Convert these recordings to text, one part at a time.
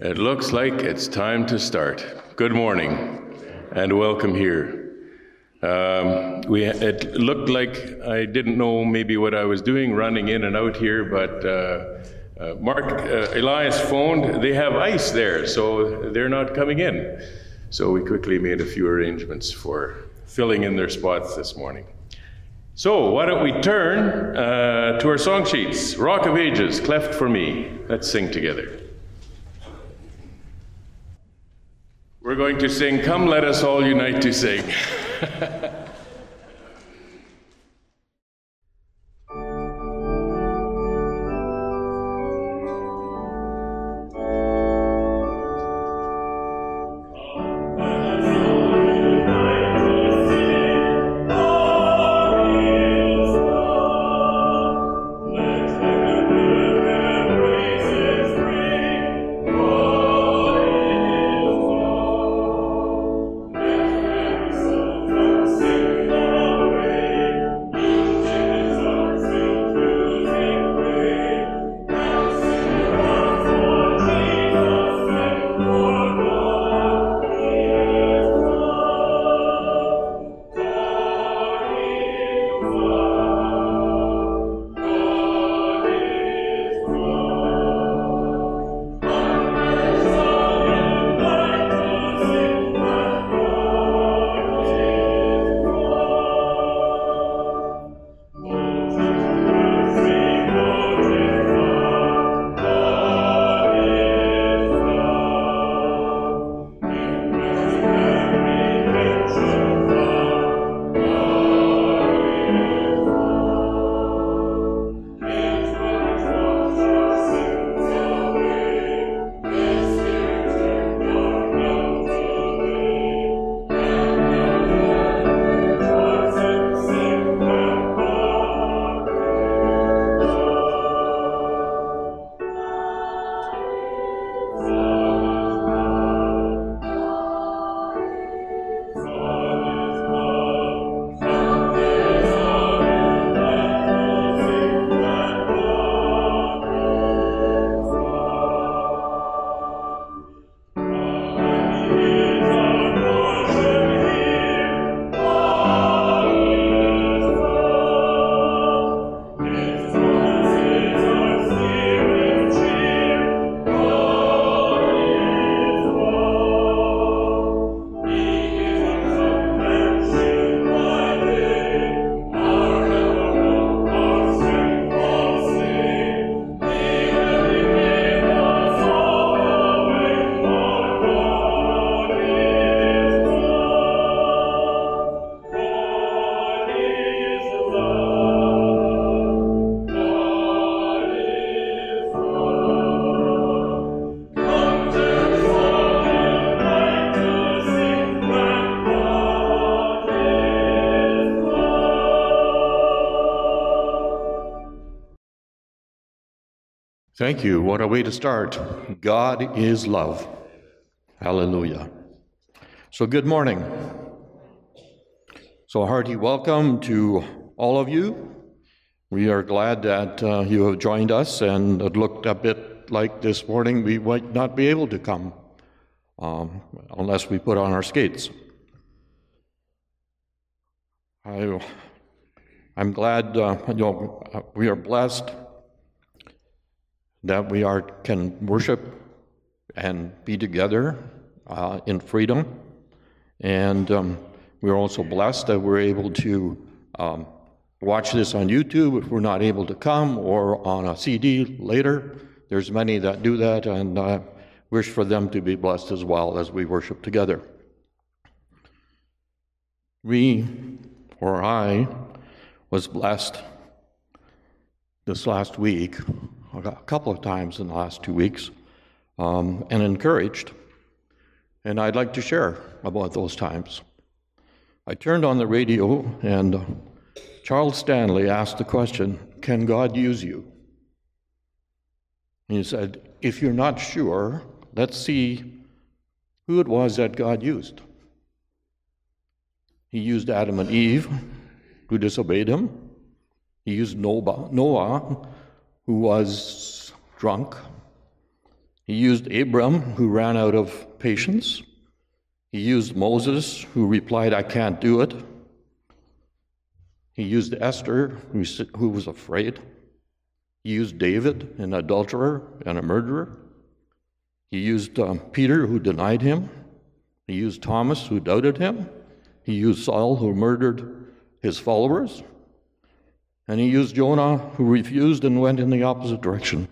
It looks like it's time to start. Good morning and welcome here. Um, we, it looked like I didn't know maybe what I was doing running in and out here, but uh, uh, Mark uh, Elias phoned. They have ice there, so they're not coming in. So we quickly made a few arrangements for filling in their spots this morning. So why don't we turn uh, to our song sheets? Rock of Ages, cleft for me. Let's sing together. We're going to sing, Come Let Us All Unite to Sing. Thank you. What a way to start. God is love. Hallelujah. So, good morning. So, a hearty welcome to all of you. We are glad that uh, you have joined us, and it looked a bit like this morning we might not be able to come um, unless we put on our skates. I, I'm glad uh, you know, we are blessed that we are can worship and be together uh, in freedom. And um, we're also blessed that we're able to um, watch this on YouTube if we're not able to come, or on a CD later. There's many that do that, and I wish for them to be blessed as well as we worship together. We, or I, was blessed this last week a couple of times in the last two weeks um, and encouraged. And I'd like to share about those times. I turned on the radio, and uh, Charles Stanley asked the question Can God use you? And he said, If you're not sure, let's see who it was that God used. He used Adam and Eve, who disobeyed him. He used Noah, who was drunk. He used Abram, who ran out of patience. He used Moses, who replied, I can't do it. He used Esther, who, was afraid. He used David, an adulterer and a murderer. He used um, Peter, who denied him. He used Thomas, who doubted him. He used Saul, who murdered his followers. And he used Jonah, who refused and went in the opposite direction.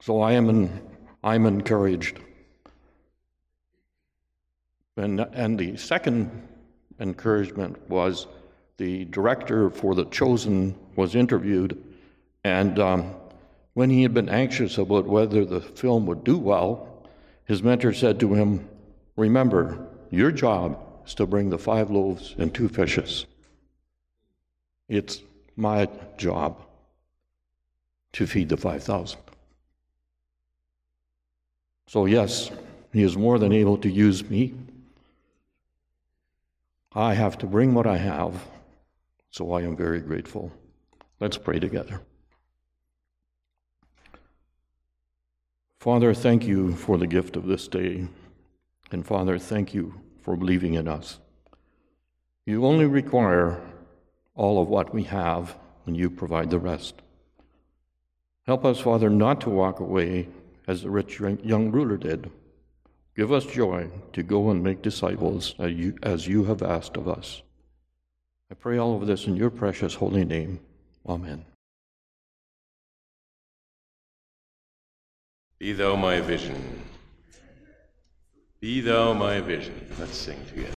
So I am, in, I'm encouraged. And, and the second encouragement was the director for The Chosen was interviewed, and um, when he had been anxious about whether the film would do well, his mentor said to him, Remember, your job is to bring the five loaves and two fishes. It's my job to feed the 5,000. So, yes, he is more than able to use me. I have to bring what I have, so I am very grateful. Let's pray together. Father, thank you for the gift of this day. And Father, thank you for believing in us. You only require all of what we have, and you provide the rest. Help us, Father, not to walk away as the rich young ruler did. Give us joy to go and make disciples as you, as you have asked of us. I pray all of this in your precious holy name. Amen. Be thou my vision. Be thou my vision. Let's sing together.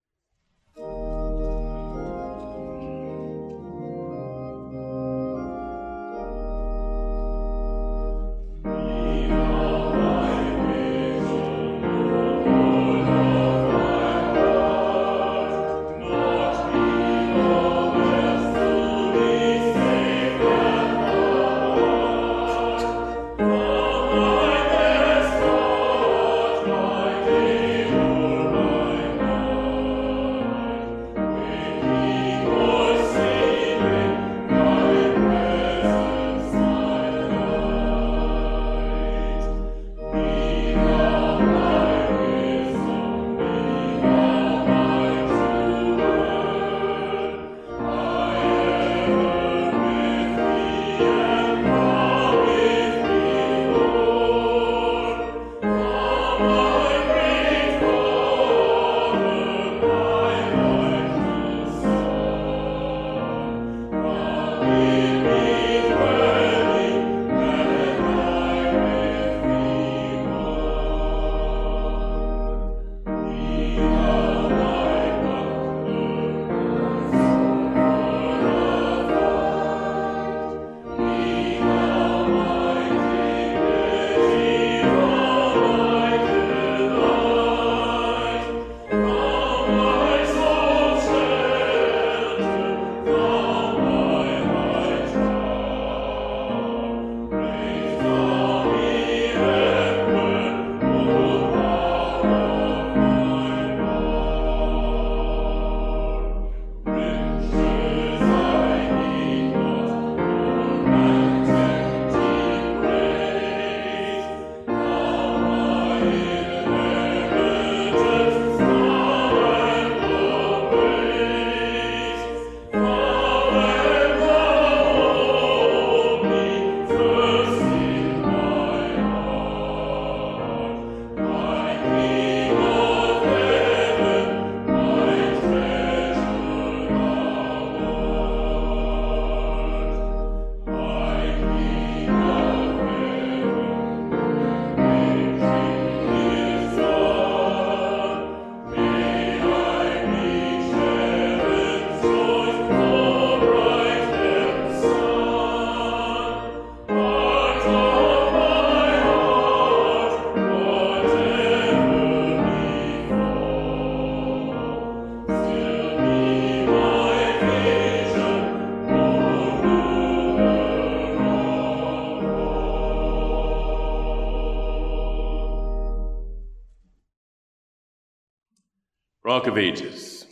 Ages.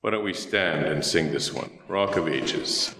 Why don't we stand and sing this one? Rock of Ages.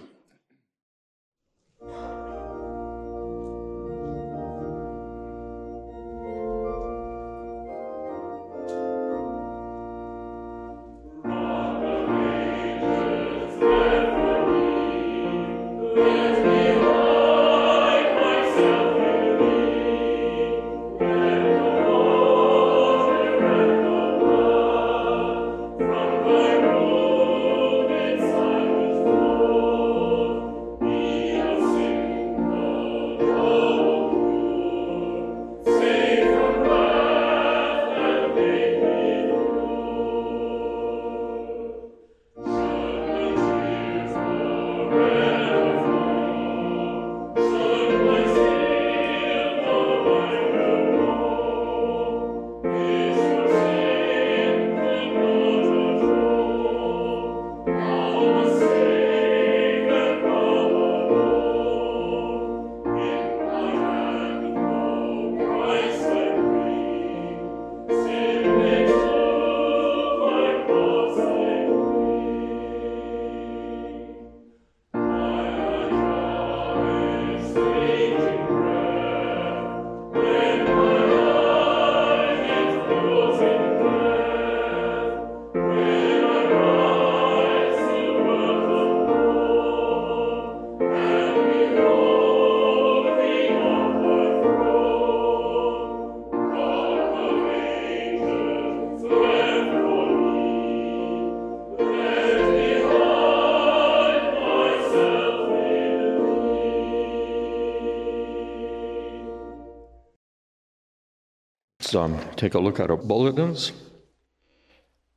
Um, take a look at our bulletins.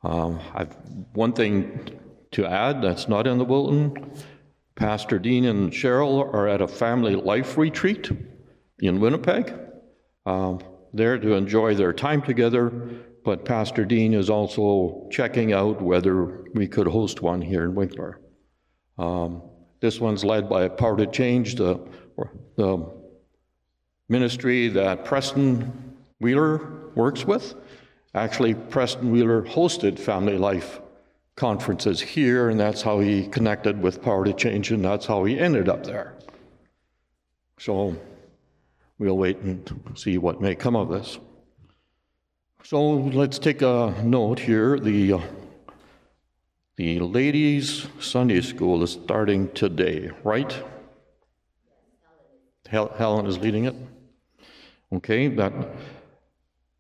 Um, one thing to add that's not in the bulletin. Pastor Dean and Cheryl are at a family life retreat in Winnipeg. Um, there to enjoy their time together, but Pastor Dean is also checking out whether we could host one here in Winkler. Um, this one's led by a Power to Change, the, the ministry that Preston Wheeler works with. Actually, Preston Wheeler hosted Family Life conferences here, and that's how he connected with Power to Change, and that's how he ended up there. So we'll wait and see what may come of this. So let's take a note here. The uh, the ladies' Sunday school is starting today, right? Hel- Helen is leading it. Okay, that.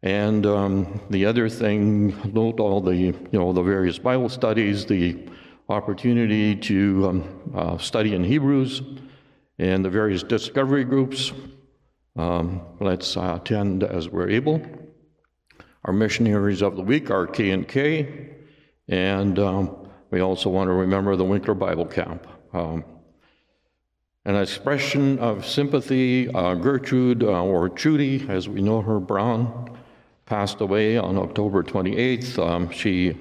And um, the other thing, note all the you know the various Bible studies, the opportunity to um, uh, study in Hebrews, and the various discovery groups. Um, let's uh, attend as we're able. Our missionaries of the week are K and K, and um, we also want to remember the Winkler Bible Camp. Um, an expression of sympathy, uh, Gertrude, uh, or Judy, as we know her, Brown, passed away on October 28th. Um, she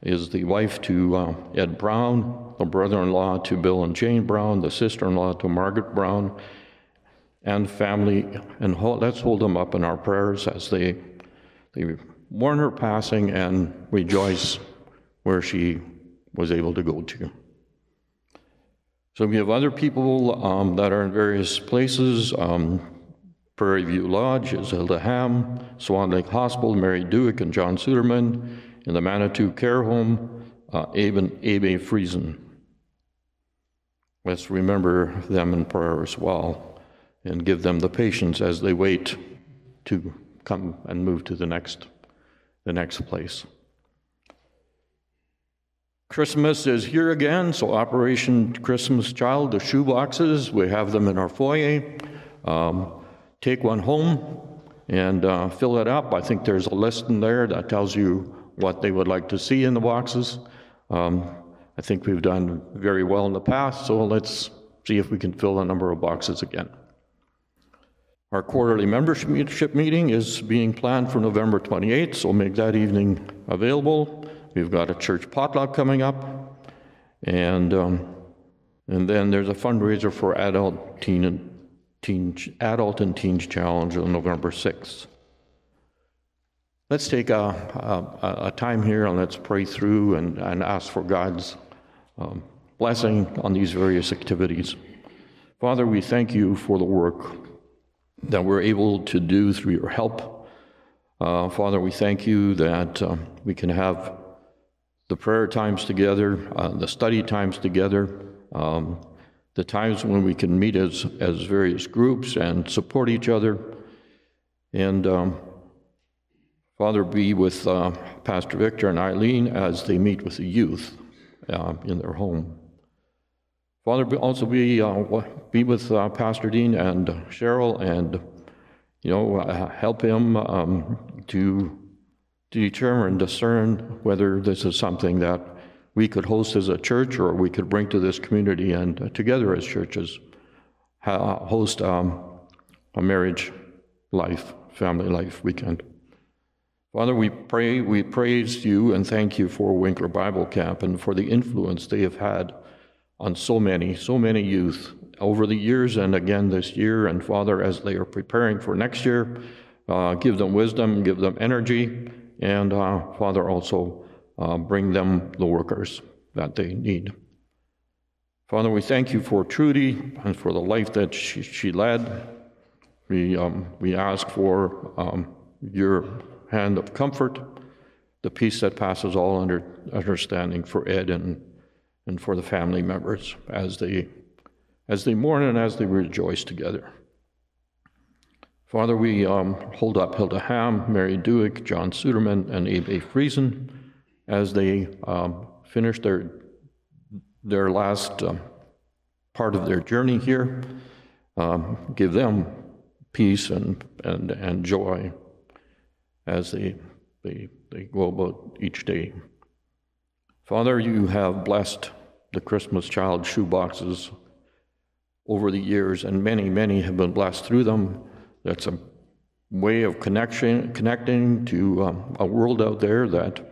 is the wife to uh, Ed Brown, the brother in law to Bill and Jane Brown, the sister in law to Margaret Brown, and family. And hold, let's hold them up in our prayers as they, they mourn her passing and rejoice where she was able to go to. So we have other people um, that are in various places. Um, Prairie View Lodge is Hilda Ham, Swan Lake Hospital, Mary Dewick and John Suderman, in the Manitou Care Home, uh, Abe, Friesen. Let's remember them in prayer as well and give them the patience as they wait to come and move to the next, the next place. Christmas is here again, so Operation Christmas Child, the shoe boxes, we have them in our foyer. Um, take one home and uh, fill it up. I think there's a list in there that tells you what they would like to see in the boxes. Um, I think we've done very well in the past, so let's see if we can fill the number of boxes again. Our quarterly membership meeting is being planned for November 28th, so make that evening available. We've got a church potluck coming up, and um, and then there's a fundraiser for adult teen and teen adult and teens challenge on November 6th. Let's take a, a, a time here and let's pray through and, and ask for God's um, blessing on these various activities. Father, we thank you for the work that we're able to do through your help. Uh, Father, we thank you that uh, we can have the prayer times together, uh, the study times together, um, the times when we can meet as, as various groups and support each other. And um, Father, be with uh, Pastor Victor and Eileen as they meet with the youth uh, in their home. Father, also be, uh, be with uh, Pastor Dean and Cheryl and, you know, uh, help him um, to to determine discern whether this is something that we could host as a church or we could bring to this community and uh, together as churches host um, a marriage life, family life weekend. Father, we pray, we praise you and thank you for Winkler Bible Camp and for the influence they have had on so many, so many youth over the years and again this year. And Father, as they are preparing for next year, uh, give them wisdom, give them energy, and uh, Father, also uh, bring them the workers that they need. Father, we thank you for Trudy and for the life that she, she led. We, um, we ask for um, your hand of comfort, the peace that passes all under, understanding for Ed and, and for the family members as they, as they mourn and as they rejoice together. Father, we um, hold up Hilda Ham, Mary Dewick, John Suderman, and Abe Friesen as they um, finish their, their last um, part of their journey here. Um, give them peace and, and, and joy as they, they, they go about each day. Father, you have blessed the Christmas child shoe boxes over the years, and many, many have been blessed through them. That's a way of connection, connecting to um, a world out there that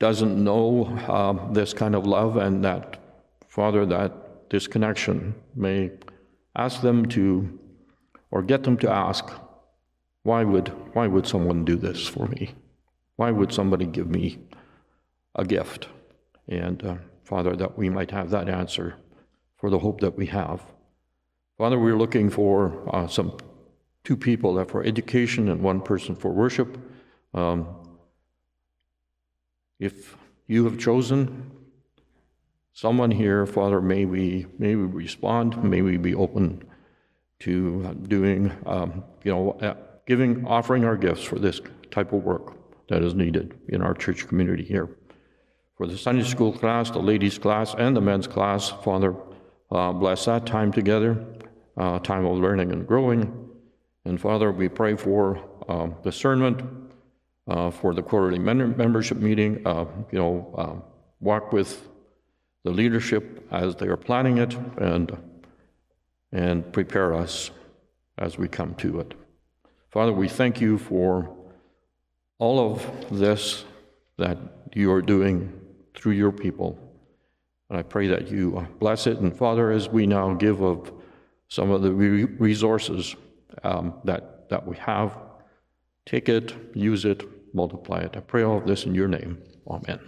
doesn't know uh, this kind of love, and that, Father, that this connection may ask them to, or get them to ask, why would, why would someone do this for me? Why would somebody give me a gift? And uh, Father, that we might have that answer for the hope that we have. Father, we're looking for uh, some two people that for education and one person for worship. Um, if you have chosen someone here, Father, may we may we respond. May we be open to doing, um, you know, uh, giving, offering our gifts for this type of work that is needed in our church community here. For the Sunday school class, the ladies' class, and the men's class, Father, uh, bless that time together, uh, time of learning and growing. And Father, we pray for uh, discernment uh, for the quarterly membership meeting. Uh, you know, uh, walk with the leadership as they are planning it and, and prepare us as we come to it. Father, we thank you for all of this that you are doing through your people. And I pray that you bless it. And Father, as we now give of some of the resources um, that, that we have, take it, use it, multiply it. I pray all of this in your name. Amen.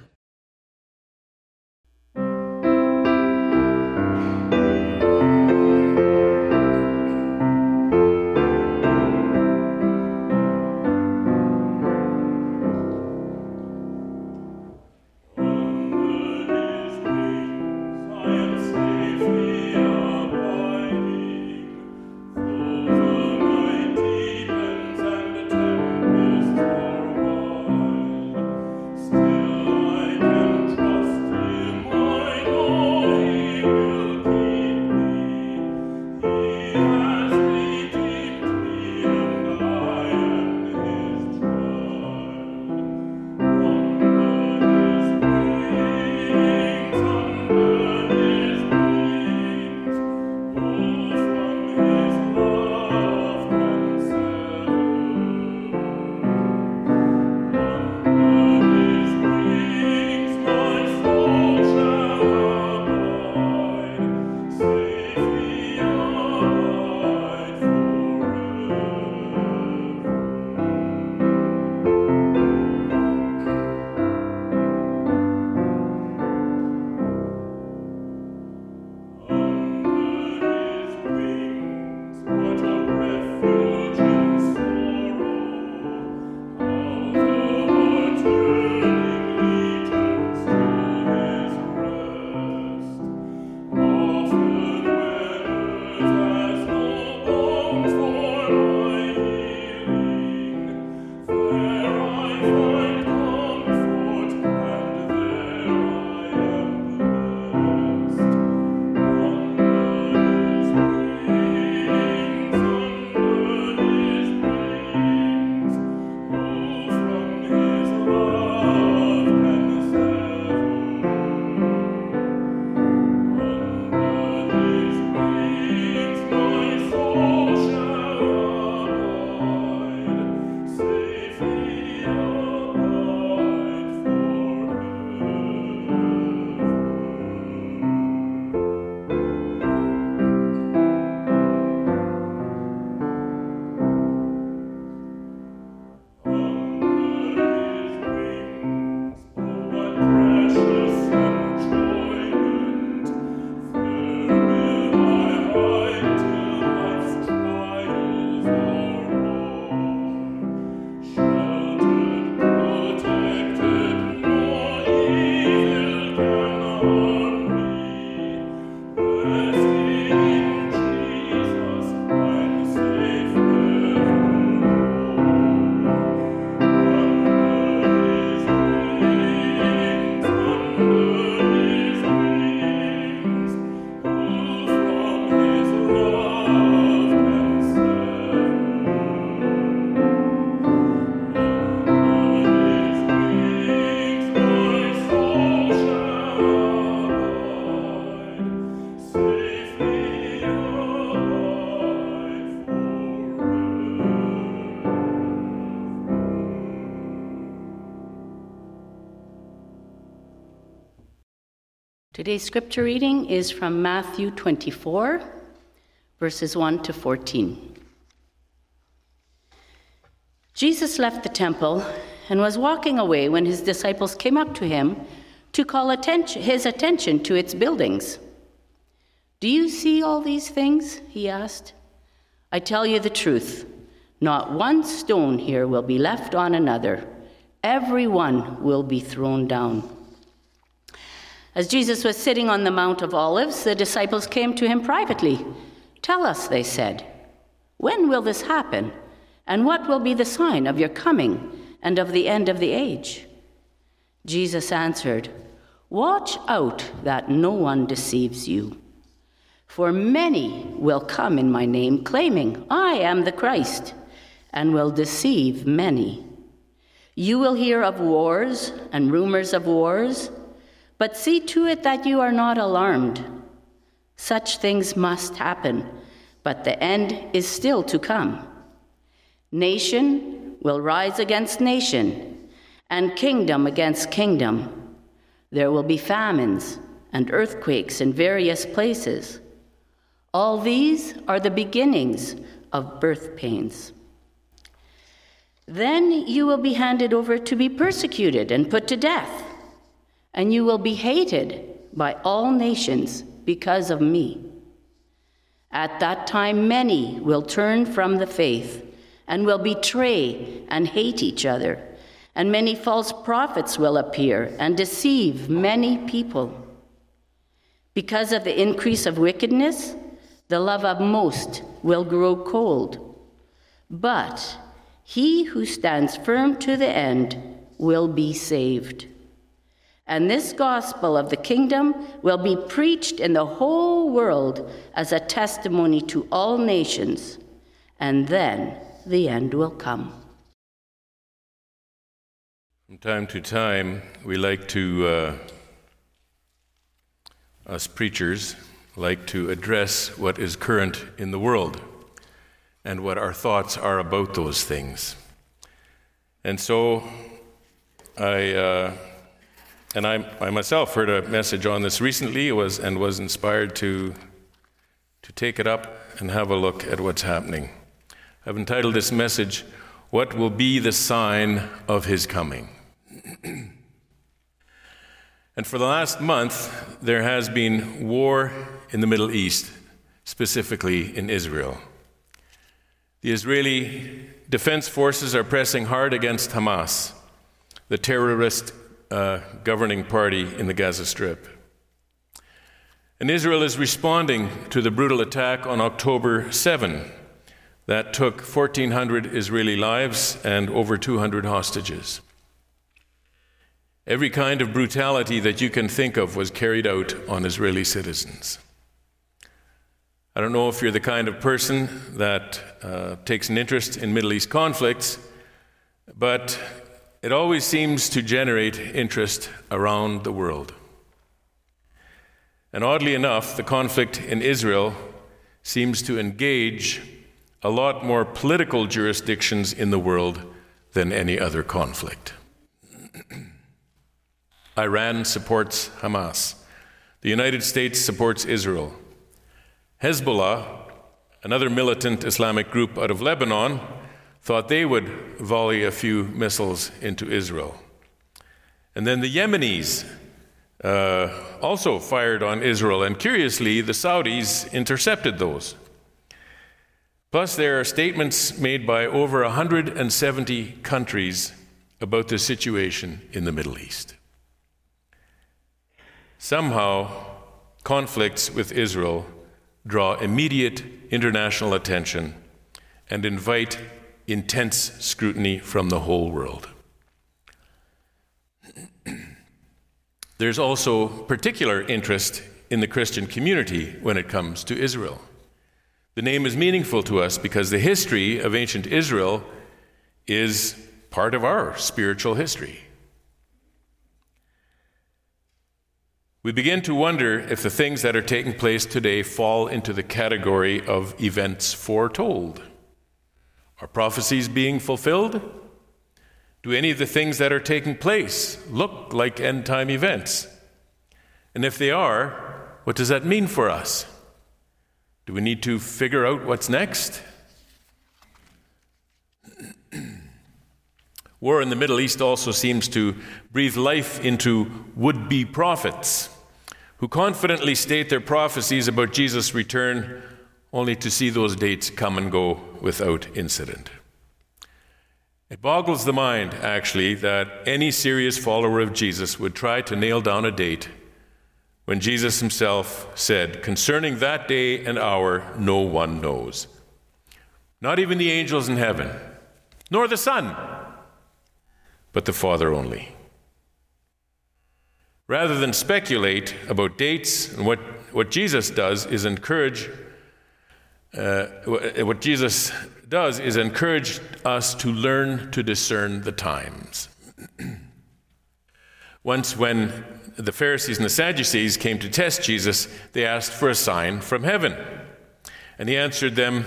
Today's scripture reading is from Matthew 24, verses 1 to 14. Jesus left the temple and was walking away when his disciples came up to him to call attention, his attention to its buildings. Do you see all these things? He asked. I tell you the truth. Not one stone here will be left on another. Every one will be thrown down. As Jesus was sitting on the Mount of Olives, the disciples came to him privately. Tell us, they said, when will this happen? And what will be the sign of your coming and of the end of the age? Jesus answered, Watch out that no one deceives you. For many will come in my name, claiming, I am the Christ, and will deceive many. You will hear of wars and rumors of wars, but see to it that you are not alarmed. Such things must happen, but the end is still to come. Nation will rise against nation, and kingdom against kingdom. There will be famines and earthquakes in various places. All these are the beginnings of birth pains. Then you will be handed over to be persecuted and put to death, and you will be hated by all nations because of me. At that time, many will turn from the faith and will betray and hate each other. And many false prophets will appear and deceive many people. Because of the increase of wickedness, the love of most will grow cold. But he who stands firm to the end will be saved. And this gospel of the kingdom will be preached in the whole world as a testimony to all nations, and then the end will come. From time to time, we like to, uh, us preachers, like to address what is current in the world and what our thoughts are about those things. And so I, uh, and I, I myself heard a message on this recently was, and was inspired to, to take it up and have a look at what's happening. I've entitled this message, What Will Be the Sign of His Coming? and for the last month, there has been war in the Middle East, specifically in Israel. The Israeli Defense Forces are pressing hard against Hamas, the terrorist uh, governing party in the Gaza Strip. And Israel is responding to the brutal attack on October 7 that took 1,400 Israeli lives and over 200 hostages. Every kind of brutality that you can think of was carried out on Israeli citizens. I don't know if you're the kind of person that uh, takes an interest in Middle East conflicts, but it always seems to generate interest around the world. And oddly enough, the conflict in Israel seems to engage a lot more political jurisdictions in the world than any other conflict. Iran supports Hamas. The United States supports Israel. Hezbollah, another militant Islamic group out of Lebanon, thought they would volley a few missiles into Israel. And then the Yemenis uh, also fired on Israel, and curiously, the Saudis intercepted those. Plus, there are statements made by over 170 countries about the situation in the Middle East. Somehow, conflicts with Israel draw immediate international attention and invite intense scrutiny from the whole world. There's also particular interest in the Christian community when it comes to Israel. The name is meaningful to us because the history of ancient Israel is part of our spiritual history. We begin to wonder if the things that are taking place today fall into the category of events foretold. Are prophecies being fulfilled? Do any of the things that are taking place look like end time events? And if they are, what does that mean for us? Do we need to figure out what's next? War in the Middle East also seems to breathe life into would be prophets who confidently state their prophecies about Jesus' return only to see those dates come and go without incident. It boggles the mind, actually, that any serious follower of Jesus would try to nail down a date when Jesus himself said, Concerning that day and hour, no one knows. Not even the angels in heaven, nor the Son, but the Father only. Rather than speculate about dates, and what, what Jesus does is encourage, uh, what Jesus does is encourage us to learn to discern the times. Once, when the Pharisees and the Sadducees came to test Jesus, they asked for a sign from heaven. And he answered them,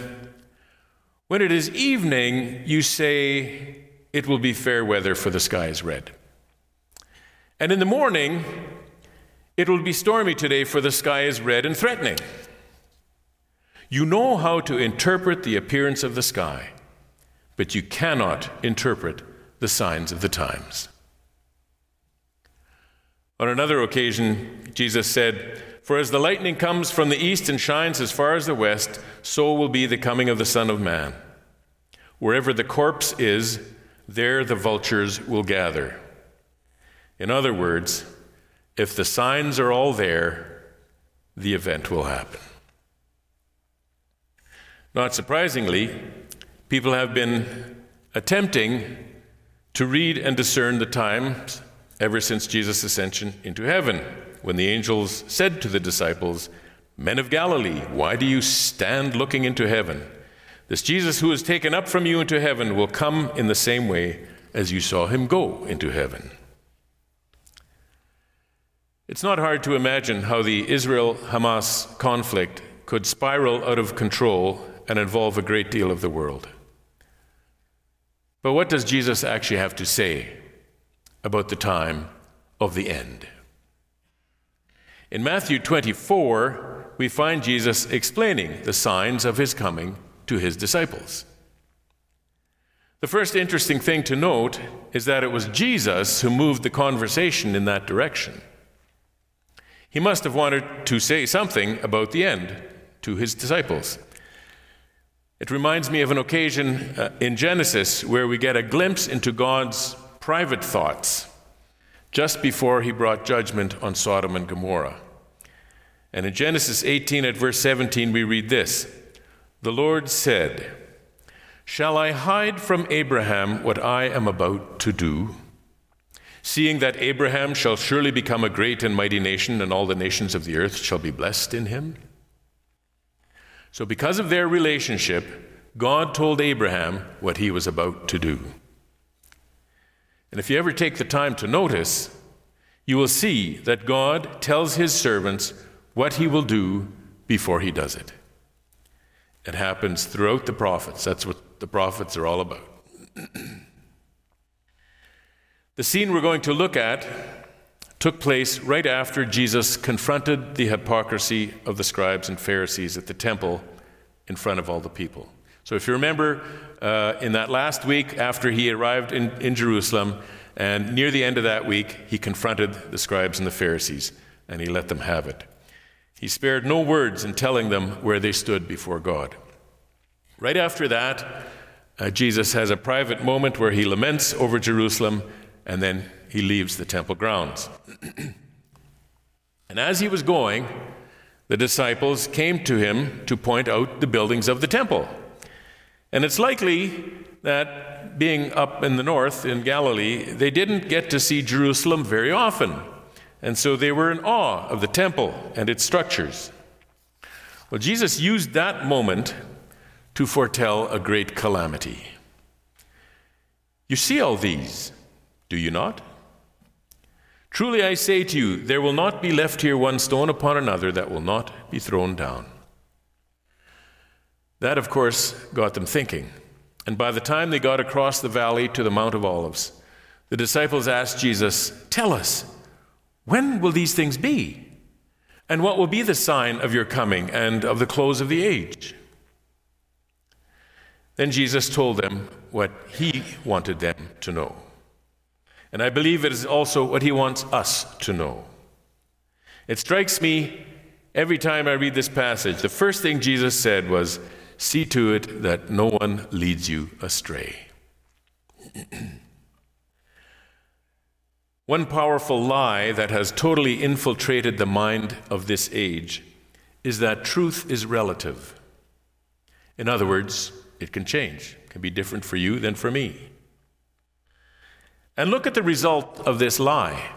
When it is evening, you say, It will be fair weather, for the sky is red. And in the morning, it will be stormy today, for the sky is red and threatening. You know how to interpret the appearance of the sky, but you cannot interpret the signs of the times. On another occasion, Jesus said, For as the lightning comes from the east and shines as far as the west, so will be the coming of the Son of Man. Wherever the corpse is, there the vultures will gather. In other words, if the signs are all there, the event will happen. Not surprisingly, people have been attempting to read and discern the times ever since Jesus' ascension into heaven, when the angels said to the disciples, Men of Galilee, why do you stand looking into heaven? This Jesus who is taken up from you into heaven will come in the same way as you saw him go into heaven. It's not hard to imagine how the Israel Hamas conflict could spiral out of control and involve a great deal of the world. But what does Jesus actually have to say about the time of the end. In Matthew 24, we find Jesus explaining the signs of his coming to his disciples. The first interesting thing to note is that it was Jesus who moved the conversation in that direction. He must have wanted to say something about the end to his disciples. It reminds me of an occasion uh, in Genesis where we get a glimpse into God's private thoughts just before he brought judgment on Sodom and Gomorrah. And in Genesis 18 at verse 17, we read this The Lord said, Shall I hide from Abraham what I am about to do? Seeing that Abraham shall surely become a great and mighty nation, and all the nations of the earth shall be blessed in him. So, because of their relationship, God told Abraham what he was about to do. And if you ever take the time to notice, you will see that God tells his servants what he will do before he does it. It happens throughout the prophets. That's what the prophets are all about. the scene we're going to look at took place right after Jesus confronted the hypocrisy of the scribes and Pharisees at the temple in front of all the people. So, if you remember, uh, in that last week after he arrived in, in Jerusalem, and near the end of that week, he confronted the scribes and the Pharisees, and he let them have it. He spared no words in telling them where they stood before God. Right after that, uh, Jesus has a private moment where he laments over Jerusalem, and then he leaves the temple grounds. and as he was going, the disciples came to him to point out the buildings of the temple. And it's likely that being up in the north in Galilee, they didn't get to see Jerusalem very often. And so they were in awe of the temple and its structures. Well, Jesus used that moment to foretell a great calamity. You see all these, do you not? Truly I say to you, there will not be left here one stone upon another that will not be thrown down. That, of course, got them thinking. And by the time they got across the valley to the Mount of Olives, the disciples asked Jesus, Tell us, when will these things be? And what will be the sign of your coming and of the close of the age? Then Jesus told them what he wanted them to know. And I believe it is also what he wants us to know. It strikes me every time I read this passage, the first thing Jesus said was, See to it that no one leads you astray. One powerful lie that has totally infiltrated the mind of this age is that truth is relative. In other words, it can change, it can be different for you than for me. And look at the result of this lie.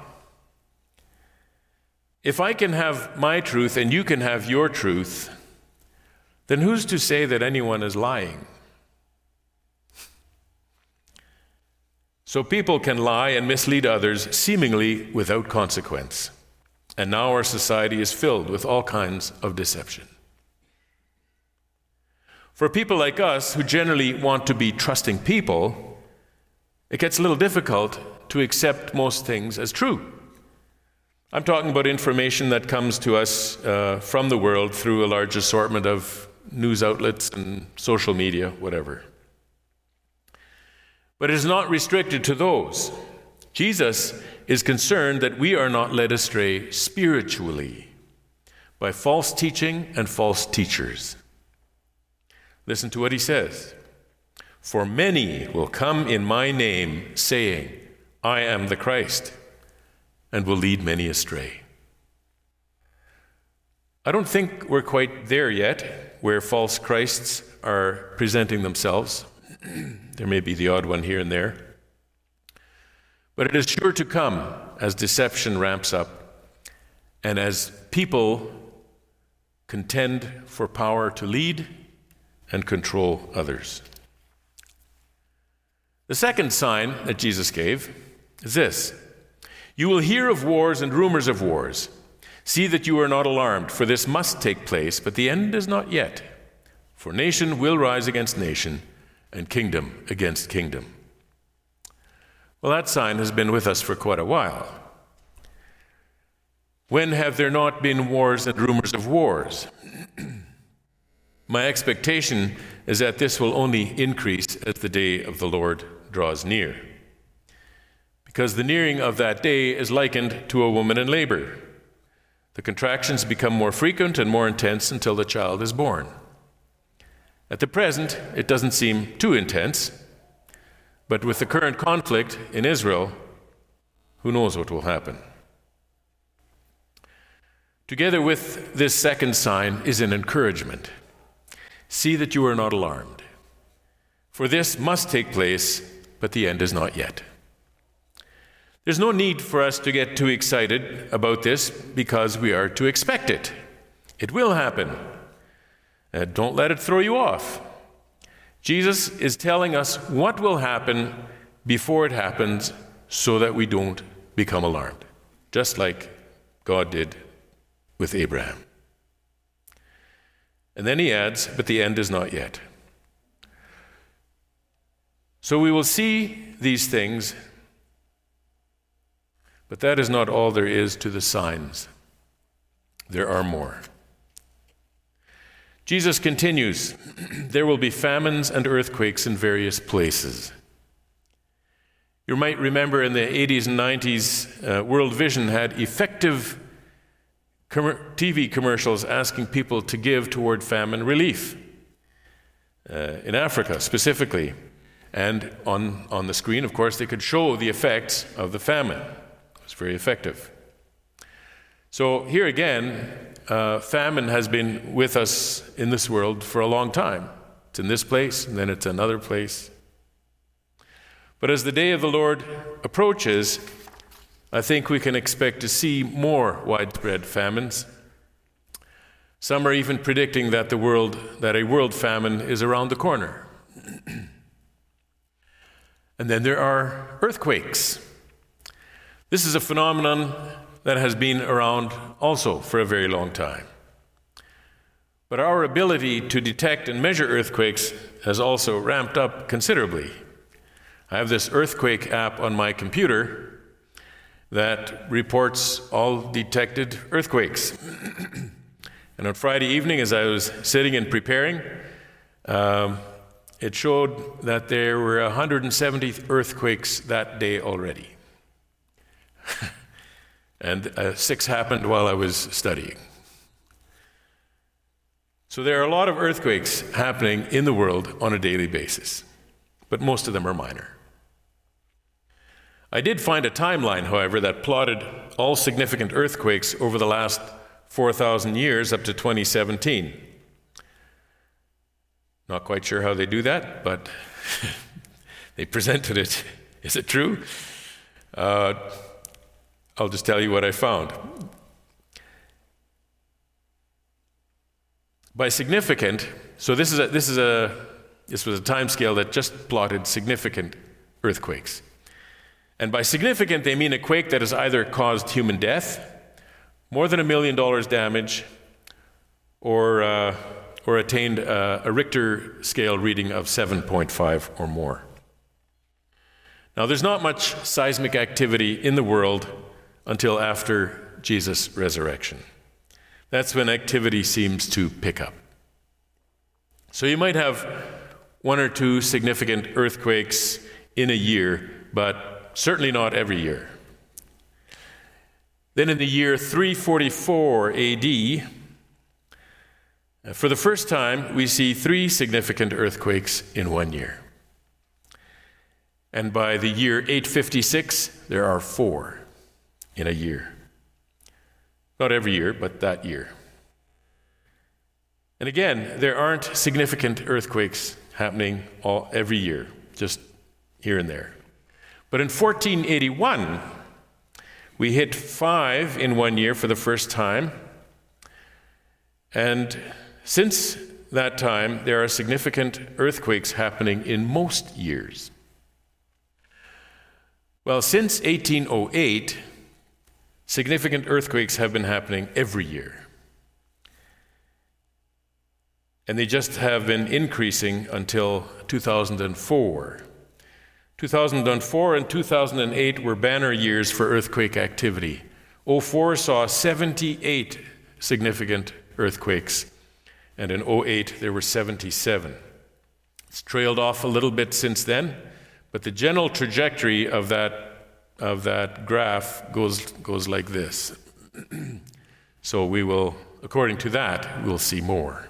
If I can have my truth and you can have your truth, then who's to say that anyone is lying? So people can lie and mislead others seemingly without consequence. And now our society is filled with all kinds of deception. For people like us who generally want to be trusting people, it gets a little difficult to accept most things as true. I'm talking about information that comes to us uh, from the world through a large assortment of news outlets and social media, whatever. But it is not restricted to those. Jesus is concerned that we are not led astray spiritually by false teaching and false teachers. Listen to what he says For many will come in my name, saying, I am the Christ, and will lead many astray. I don't think we're quite there yet, where false Christs are presenting themselves. There may be the odd one here and there. But it is sure to come as deception ramps up and as people contend for power to lead and control others. The second sign that Jesus gave is this You will hear of wars and rumors of wars. See that you are not alarmed, for this must take place, but the end is not yet. For nation will rise against nation and kingdom against kingdom. Well, that sign has been with us for quite a while. When have there not been wars and rumors of wars? My expectation is that this will only increase as the day of the Lord draws near. Because the nearing of that day is likened to a woman in labor. The contractions become more frequent and more intense until the child is born. At the present, it doesn't seem too intense, but with the current conflict in Israel, who knows what will happen? Together with this second sign is an encouragement. See that you are not alarmed. For this must take place, but the end is not yet. There's no need for us to get too excited about this because we are to expect it. It will happen. Uh, don't let it throw you off. Jesus is telling us what will happen before it happens so that we don't become alarmed, just like God did with Abraham. And then he adds, but the end is not yet. So we will see these things, but that is not all there is to the signs. There are more. Jesus continues There will be famines and earthquakes in various places. You might remember in the 80s and 90s, uh, World Vision had effective com- TV commercials asking people to give toward famine relief uh, in Africa specifically. And on, on the screen, of course, they could show the effects of the famine. It was very effective. So, here again, uh, famine has been with us in this world for a long time. It's in this place, and then it's another place. But as the day of the Lord approaches, I think we can expect to see more widespread famines. Some are even predicting that the world that a world famine is around the corner. and then there are earthquakes. This is a phenomenon that has been around also for a very long time. But our ability to detect and measure earthquakes has also ramped up considerably. I have this earthquake app on my computer, that reports all detected earthquakes. and on Friday evening, as I was sitting and preparing, um, it showed that there were 170 earthquakes that day already. and uh, six happened while I was studying. So there are a lot of earthquakes happening in the world on a daily basis, but most of them are minor. I did find a timeline, however, that plotted all significant earthquakes over the last 4,000 years up to 2017. Not quite sure how they do that, but they presented it. Is it true? Uh, I'll just tell you what I found. By significant, so this is a, this is a this was a time scale that just plotted significant earthquakes. And by significant, they mean a quake that has either caused human death, more than a million dollars damage, or, uh, or attained a, a Richter scale reading of 7.5 or more. Now, there's not much seismic activity in the world until after Jesus' resurrection. That's when activity seems to pick up. So you might have one or two significant earthquakes in a year, but certainly not every year. Then in the year 344 AD, for the first time, we see three significant earthquakes in one year. And by the year 856, there are four in a year. Not every year, but that year. And again, there aren't significant earthquakes happening all, every year, just here and there. But in 1481, we hit five in one year for the first time. And since that time, there are significant earthquakes happening in most years. Well, since 1808, significant earthquakes have been happening every year. And they just have been increasing until 2004. 2004 and 2008 were banner years for earthquake activity. 04 saw 78 significant earthquakes, and in 08 there were 77. It's trailed off a little bit since then, but the general trajectory of that, of that graph goes, goes like this. so we will, according to that, we'll see more.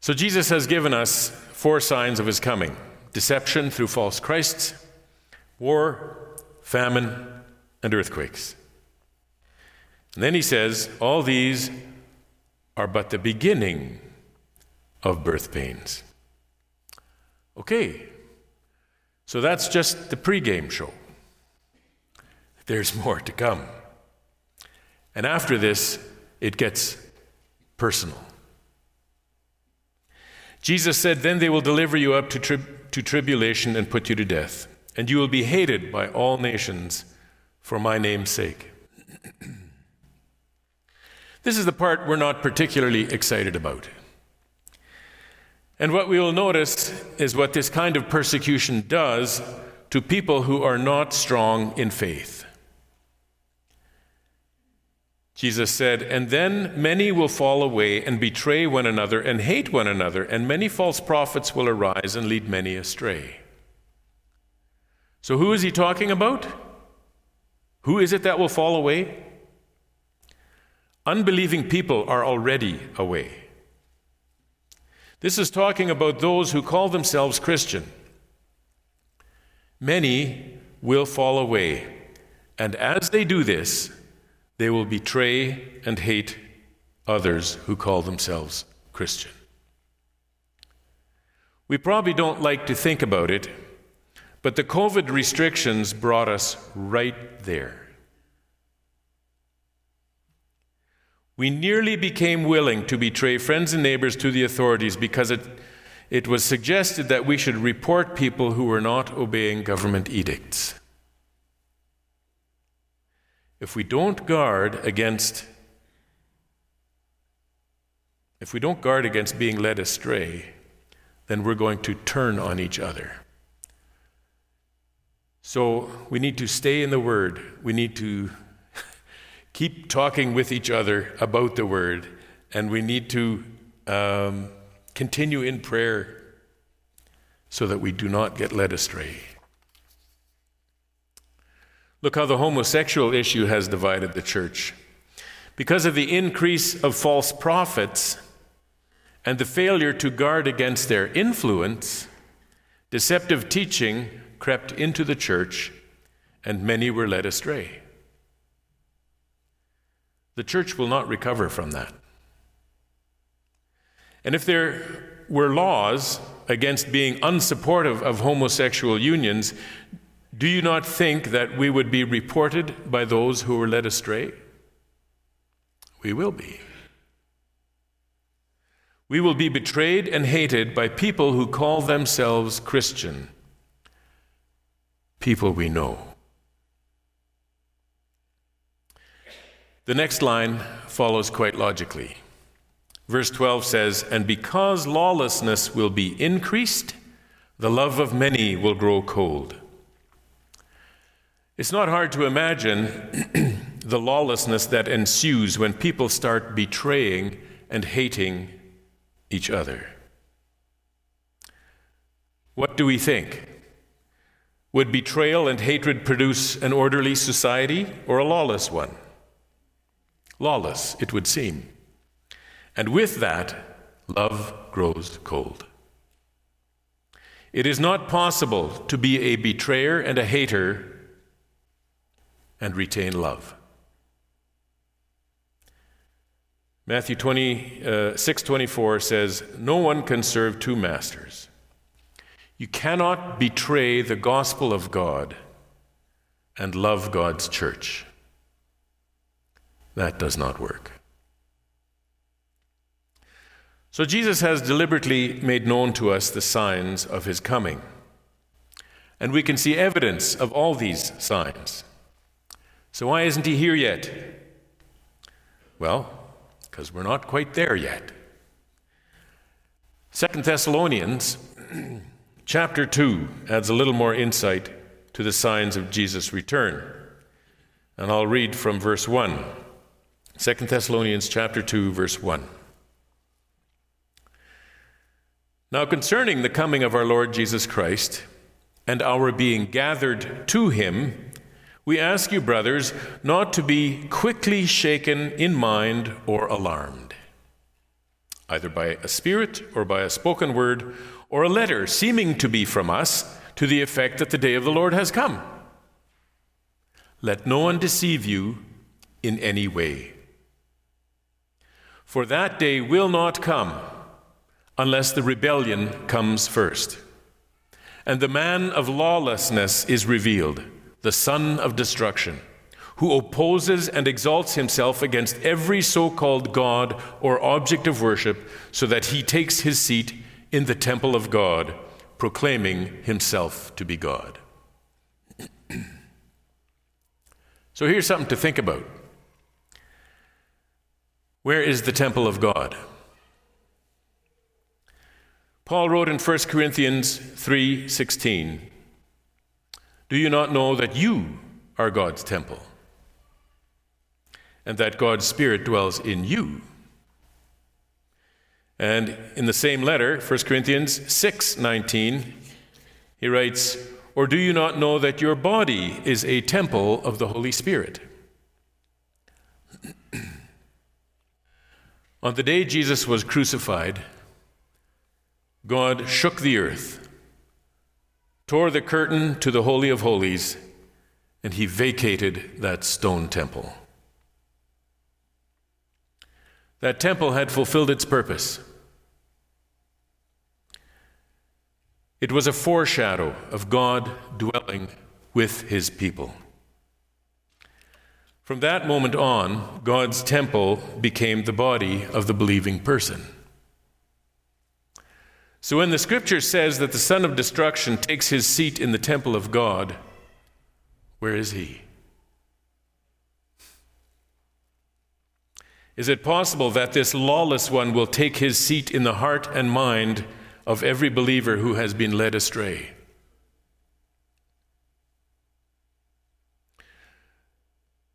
So Jesus has given us four signs of his coming deception through false Christs, war, famine, and earthquakes. And then he says, All these are but the beginning of birth pains. Okay, so that's just the pregame show. There's more to come. And after this, it gets personal. Jesus said, Then they will deliver you up to, tri- to tribulation and put you to death, and you will be hated by all nations for my name's sake. this is the part we're not particularly excited about. And what we will notice is what this kind of persecution does to people who are not strong in faith. Jesus said, And then many will fall away and betray one another and hate one another, and many false prophets will arise and lead many astray. So, who is he talking about? Who is it that will fall away? Unbelieving people are already away. This is talking about those who call themselves Christian. Many will fall away, and as they do this, they will betray and hate others who call themselves Christian. We probably don't like to think about it, but the COVID restrictions brought us right there. We nearly became willing to betray friends and neighbors to the authorities because it, it was suggested that we should report people who were not obeying government edicts. If we don't guard against if we don't guard against being led astray, then we're going to turn on each other. So we need to stay in the Word. We need to keep talking with each other about the Word, and we need to um, continue in prayer so that we do not get led astray. Look how the homosexual issue has divided the church. Because of the increase of false prophets and the failure to guard against their influence, deceptive teaching crept into the church and many were led astray. The church will not recover from that. And if there were laws against being unsupportive of homosexual unions, do you not think that we would be reported by those who were led astray? We will be. We will be betrayed and hated by people who call themselves Christian, people we know. The next line follows quite logically. Verse 12 says, And because lawlessness will be increased, the love of many will grow cold. It's not hard to imagine the lawlessness that ensues when people start betraying and hating each other. What do we think? Would betrayal and hatred produce an orderly society or a lawless one? Lawless, it would seem. And with that, love grows cold. It is not possible to be a betrayer and a hater and retain love. Matthew 26 uh, 24 says, No one can serve two masters. You cannot betray the gospel of God and love God's church. That does not work. So Jesus has deliberately made known to us the signs of his coming. And we can see evidence of all these signs. So why isn't he here yet? Well, because we're not quite there yet. Second Thessalonians chapter 2 adds a little more insight to the signs of Jesus' return. And I'll read from verse 1. 2 Thessalonians chapter 2 verse 1. Now, concerning the coming of our Lord Jesus Christ and our being gathered to him, we ask you, brothers, not to be quickly shaken in mind or alarmed, either by a spirit or by a spoken word or a letter seeming to be from us to the effect that the day of the Lord has come. Let no one deceive you in any way. For that day will not come unless the rebellion comes first. And the man of lawlessness is revealed, the son of destruction, who opposes and exalts himself against every so called God or object of worship, so that he takes his seat in the temple of God, proclaiming himself to be God. so here's something to think about. Where is the temple of God? Paul wrote in 1 Corinthians 3:16, "Do you not know that you are God's temple and that God's spirit dwells in you?" And in the same letter, 1 Corinthians 6:19, he writes, "Or do you not know that your body is a temple of the Holy Spirit?" On the day Jesus was crucified, God shook the earth, tore the curtain to the Holy of Holies, and he vacated that stone temple. That temple had fulfilled its purpose. It was a foreshadow of God dwelling with his people. From that moment on, God's temple became the body of the believing person. So when the scripture says that the son of destruction takes his seat in the temple of God, where is he? Is it possible that this lawless one will take his seat in the heart and mind of every believer who has been led astray?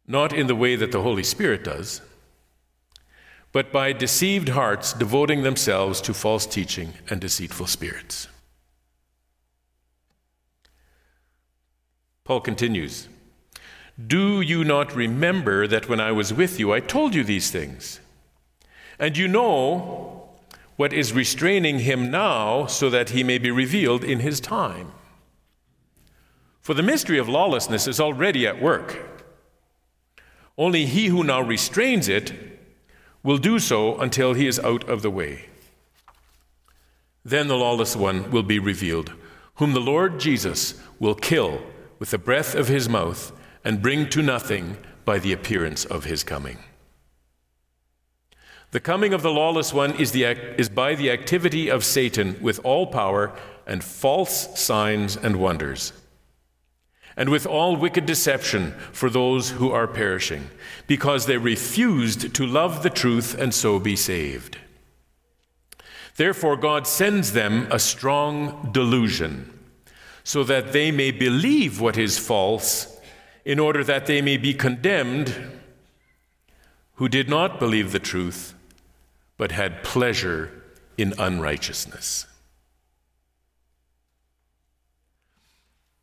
Not in the way that the Holy Spirit does, but by deceived hearts devoting themselves to false teaching and deceitful spirits. Paul continues Do you not remember that when I was with you, I told you these things? And you know what is restraining him now, so that he may be revealed in his time. For the mystery of lawlessness is already at work. Only he who now restrains it will do so until he is out of the way. Then the lawless one will be revealed, whom the Lord Jesus will kill with the breath of his mouth and bring to nothing by the appearance of his coming. The coming of the lawless one is, the, is by the activity of Satan with all power and false signs and wonders, and with all wicked deception for those who are perishing, because they refused to love the truth and so be saved. Therefore, God sends them a strong delusion, so that they may believe what is false, in order that they may be condemned who did not believe the truth but had pleasure in unrighteousness.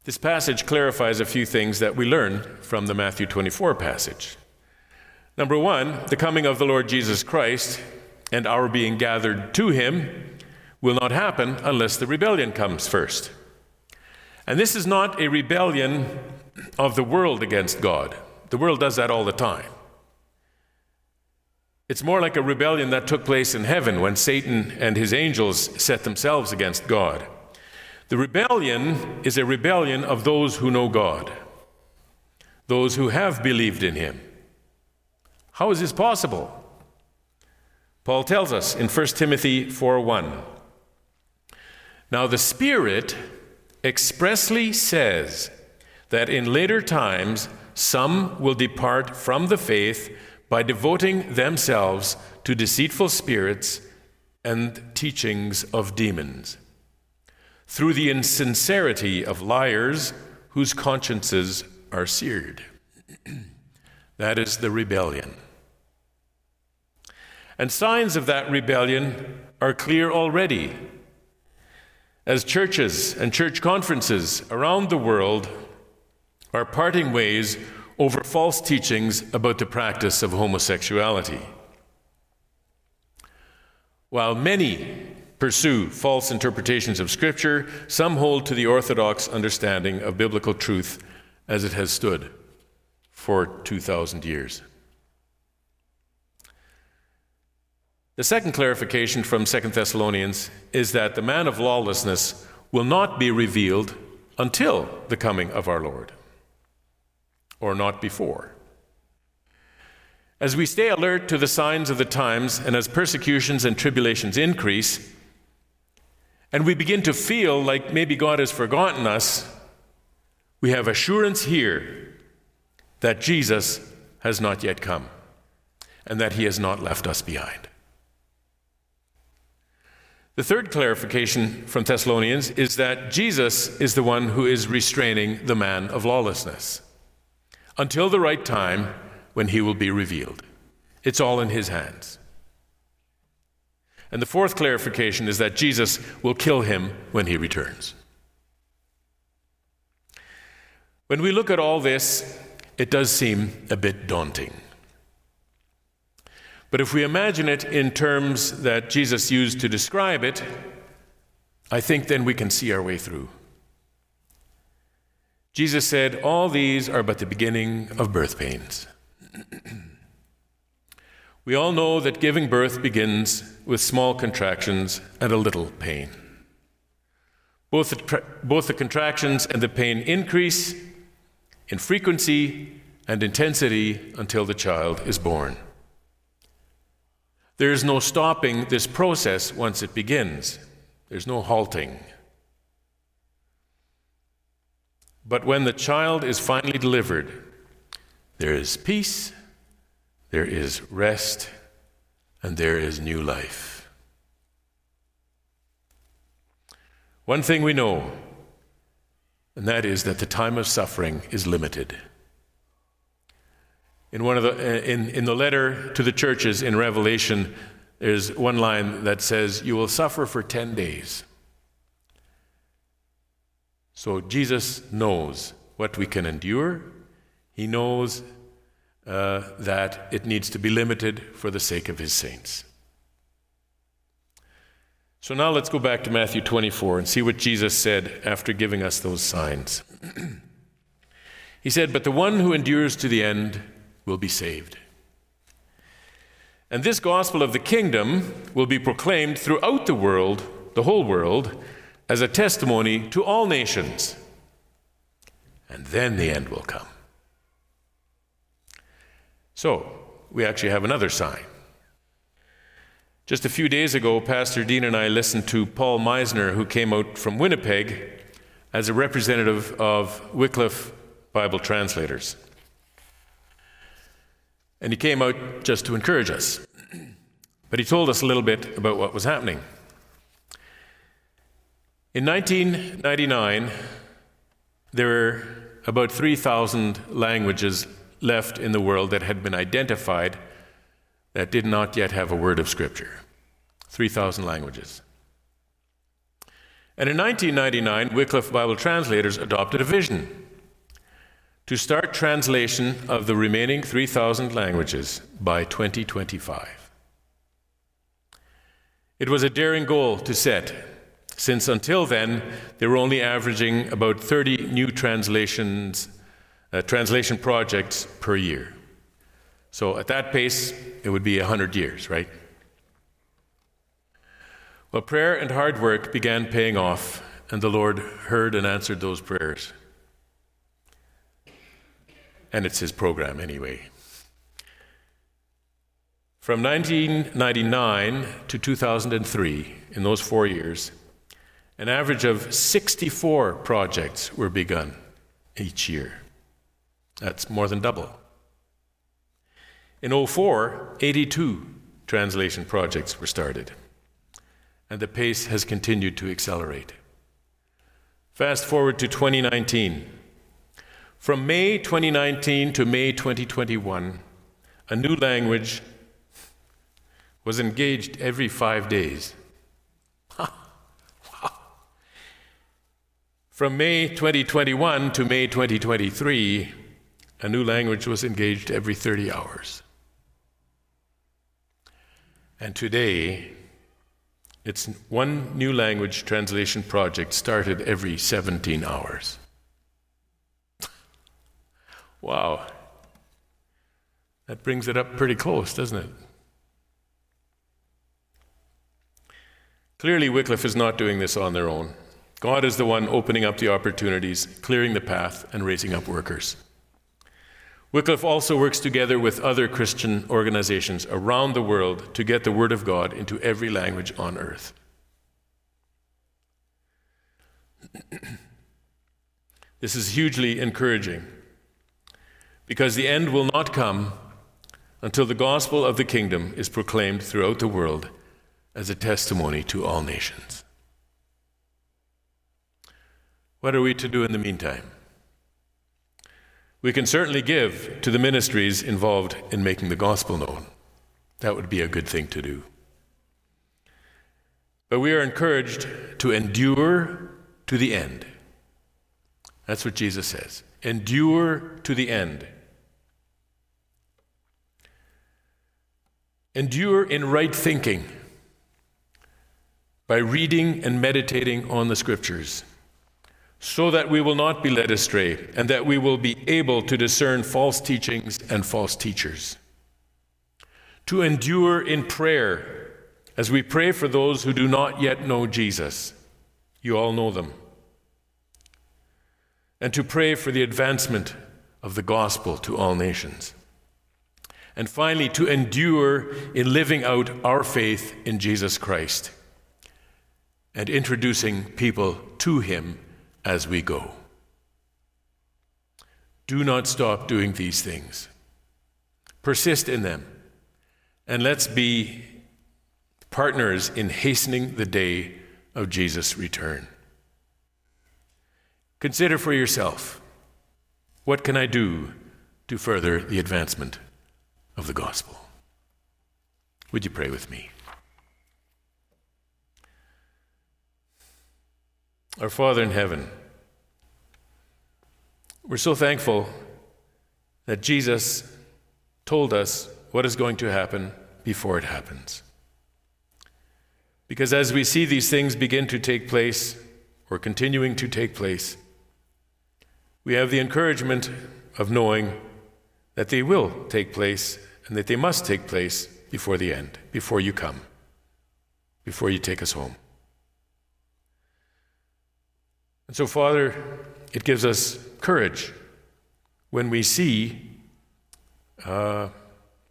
This passage clarifies a few things that we learn from the Matthew 24 passage. Number one, the coming of the Lord Jesus Christ and our being gathered to him will not happen unless the rebellion comes first. And this is not a rebellion of the world against God. The world does that all the time. It's more like a rebellion that took place in heaven when Satan and his angels set themselves against God. The rebellion is a rebellion of those who know God, those who have believed in him. How is this possible? Paul tells us in 1 Timothy 4:1. Now the Spirit expressly says that in later times some will depart from the faith by devoting themselves to deceitful spirits and teachings of demons, through the insincerity of liars whose consciences are seared. that is the rebellion. And signs of that rebellion are clear already. As churches and church conferences around the world are parting ways over false teachings about the practice of homosexuality. While many pursue false interpretations of Scripture, some hold to the orthodox understanding of biblical truth as it has stood for 2,000 years. The second clarification from 2 Thessalonians is that the man of lawlessness will not be revealed until the coming of our Lord or not before. As we stay alert to the signs of the times and as persecutions and tribulations increase, and we begin to feel like maybe God has forgotten us, we have assurance here that Jesus has not yet come and that he has not left us behind. The third clarification from Thessalonians is that Jesus is the one who is restraining the man of lawlessness until the right time when he will be revealed. It's all in his hands. And the fourth clarification is that Jesus will kill him when he returns. When we look at all this, it does seem a bit daunting. But if we imagine it in terms that Jesus used to describe it, I think then we can see our way through. Jesus said, All these are but the beginning of birth pains. we all know that giving birth begins with small contractions and a little pain. Both the, both the contractions and the pain increase in frequency and intensity until the child is born. There is no stopping this process once it begins, there's no halting. But when the child is finally delivered, there is peace, there is rest, and there is new life. One thing we know, and that is that the time of suffering is limited. In, one of the, uh, in, in the letter to the churches in Revelation, there's one line that says, You will suffer for 10 days. So Jesus knows what we can endure. He knows uh, that it needs to be limited for the sake of his saints. So now let's go back to Matthew 24 and see what Jesus said after giving us those signs. he said, But the one who endures to the end will be saved. And this gospel of the kingdom will be proclaimed throughout the world, the whole world, as a testimony to all nations. And then the end will come. So, we actually have another sign. Just a few days ago, Pastor Dean and I listened to Paul Meisner, who came out from Winnipeg as a representative of Wycliffe Bible translators. And he came out just to encourage us. But he told us a little bit about what was happening. In 1999, there were about 3,000 languages left in the world that had been identified that did not yet have a word of Scripture. 3,000 languages. And in 1999, Wycliffe Bible translators adopted a vision to start translation of the remaining 3,000 languages by 2025. It was a daring goal to set, since until then they were only averaging about 30 new translations, uh, translation projects per year. So at that pace, it would be 100 years, right? Well, prayer and hard work began paying off, and the Lord heard and answered those prayers and it's his program anyway. From 1999 to 2003, in those four years, an average of 64 projects were begun each year. That's more than double. In 04, 82 translation projects were started, and the pace has continued to accelerate. Fast forward to 2019, from May 2019 to May 2021, a new language was engaged every five days. From May 2021 to May 2023, a new language was engaged every 30 hours. And today, it's one new language translation project started every 17 hours. Wow. That brings it up pretty close, doesn't it? Clearly, Wycliffe is not doing this on their own. God is the one opening up the opportunities, clearing the path, and raising up workers. Wycliffe also works together with other Christian organizations around the world to get the Word of God into every language on earth. this is hugely encouraging because the end will not come until the gospel of the kingdom is proclaimed throughout the world as a testimony to all nations. What are we to do in the meantime? We can certainly give to the ministries involved in making the gospel known. That would be a good thing to do. But we are encouraged to endure to the end. That's what Jesus says. Endure to the end. Endure in right thinking by reading and meditating on the Scriptures, so that we will not be led astray and that we will be able to discern false teachings and false teachers. To endure in prayer as we pray for those who do not yet know Jesus. You all know them. And to pray for the advancement of the gospel to all nations. And finally, to endure in living out our faith in Jesus Christ and introducing people to Him as we go. Do not stop doing these things. Persist in them. And let's be partners in hastening the day of Jesus' return. Consider for yourself what can I do to further the advancement of the gospel. Would you pray with me? Our Father in heaven, we're so thankful that Jesus told us what is going to happen before it happens. Because as we see these things begin to take place, or continuing to take place, we have the encouragement of knowing that they will take place and that they must take place before the end, before you come, before you take us home. And so, Father, it gives us courage when we see uh,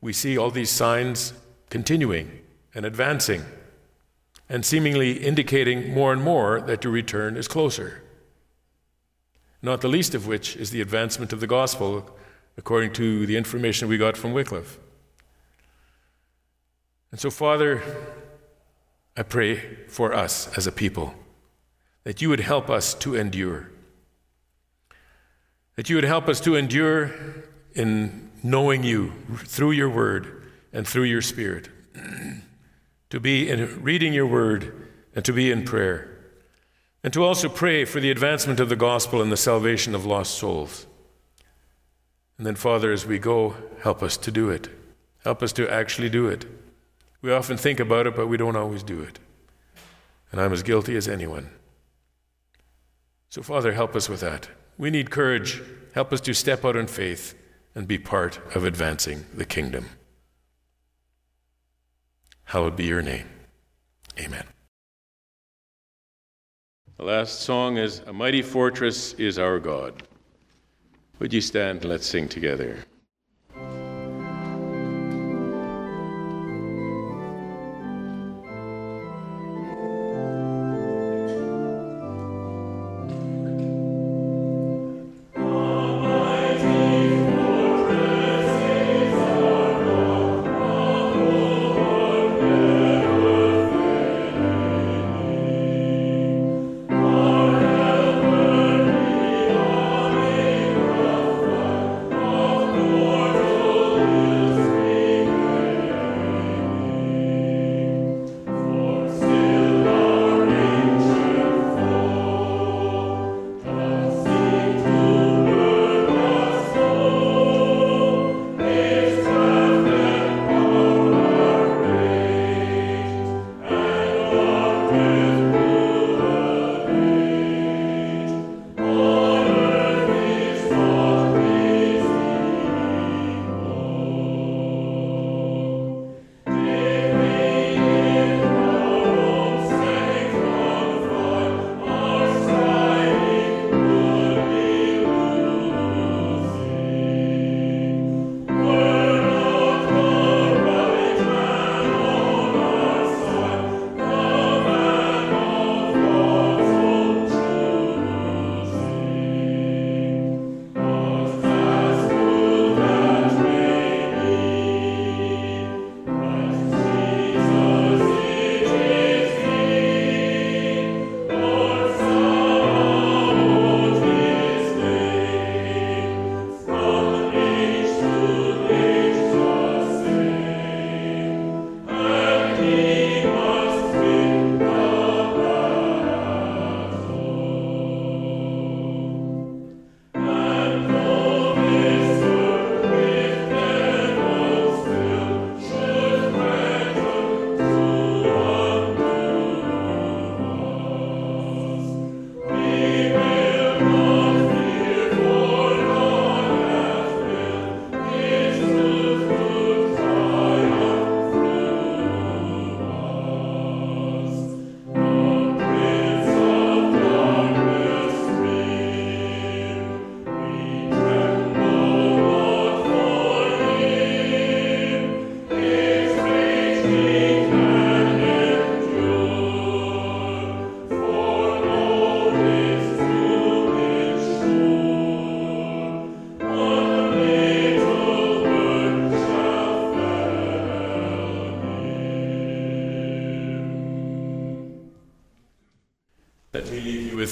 we see all these signs continuing and advancing and seemingly indicating more and more that your return is closer. Not the least of which is the advancement of the gospel, according to the information we got from Wycliffe. And so, Father, I pray for us as a people that you would help us to endure. That you would help us to endure in knowing you through your word and through your spirit. to be in reading your word and to be in prayer. And to also pray for the advancement of the gospel and the salvation of lost souls. And then, Father, as we go, help us to do it. Help us to actually do it. We often think about it, but we don't always do it. And I'm as guilty as anyone. So, Father, help us with that. We need courage. Help us to step out in faith and be part of advancing the kingdom. Hallowed be your name. Amen. The last song is A Mighty Fortress is Our God. Would you stand and let's sing together?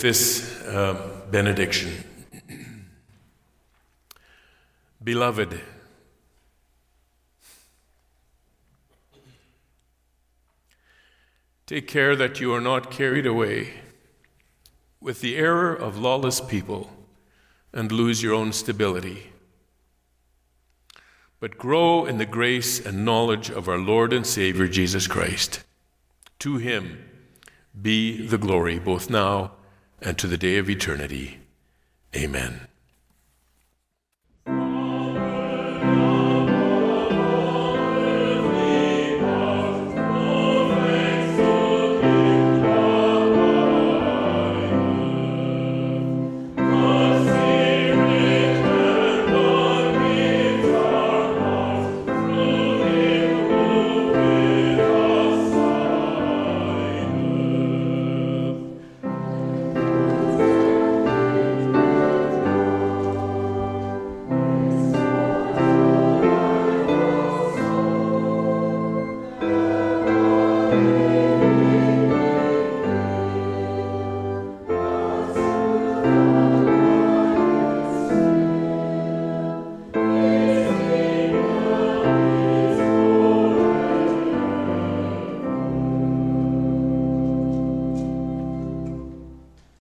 this uh, benediction. Beloved, take care that you are not carried away with the error of lawless people and lose your own stability. But grow in the grace and knowledge of our Lord and Savior Jesus Christ. To him be the glory, both now and to the day of eternity. Amen.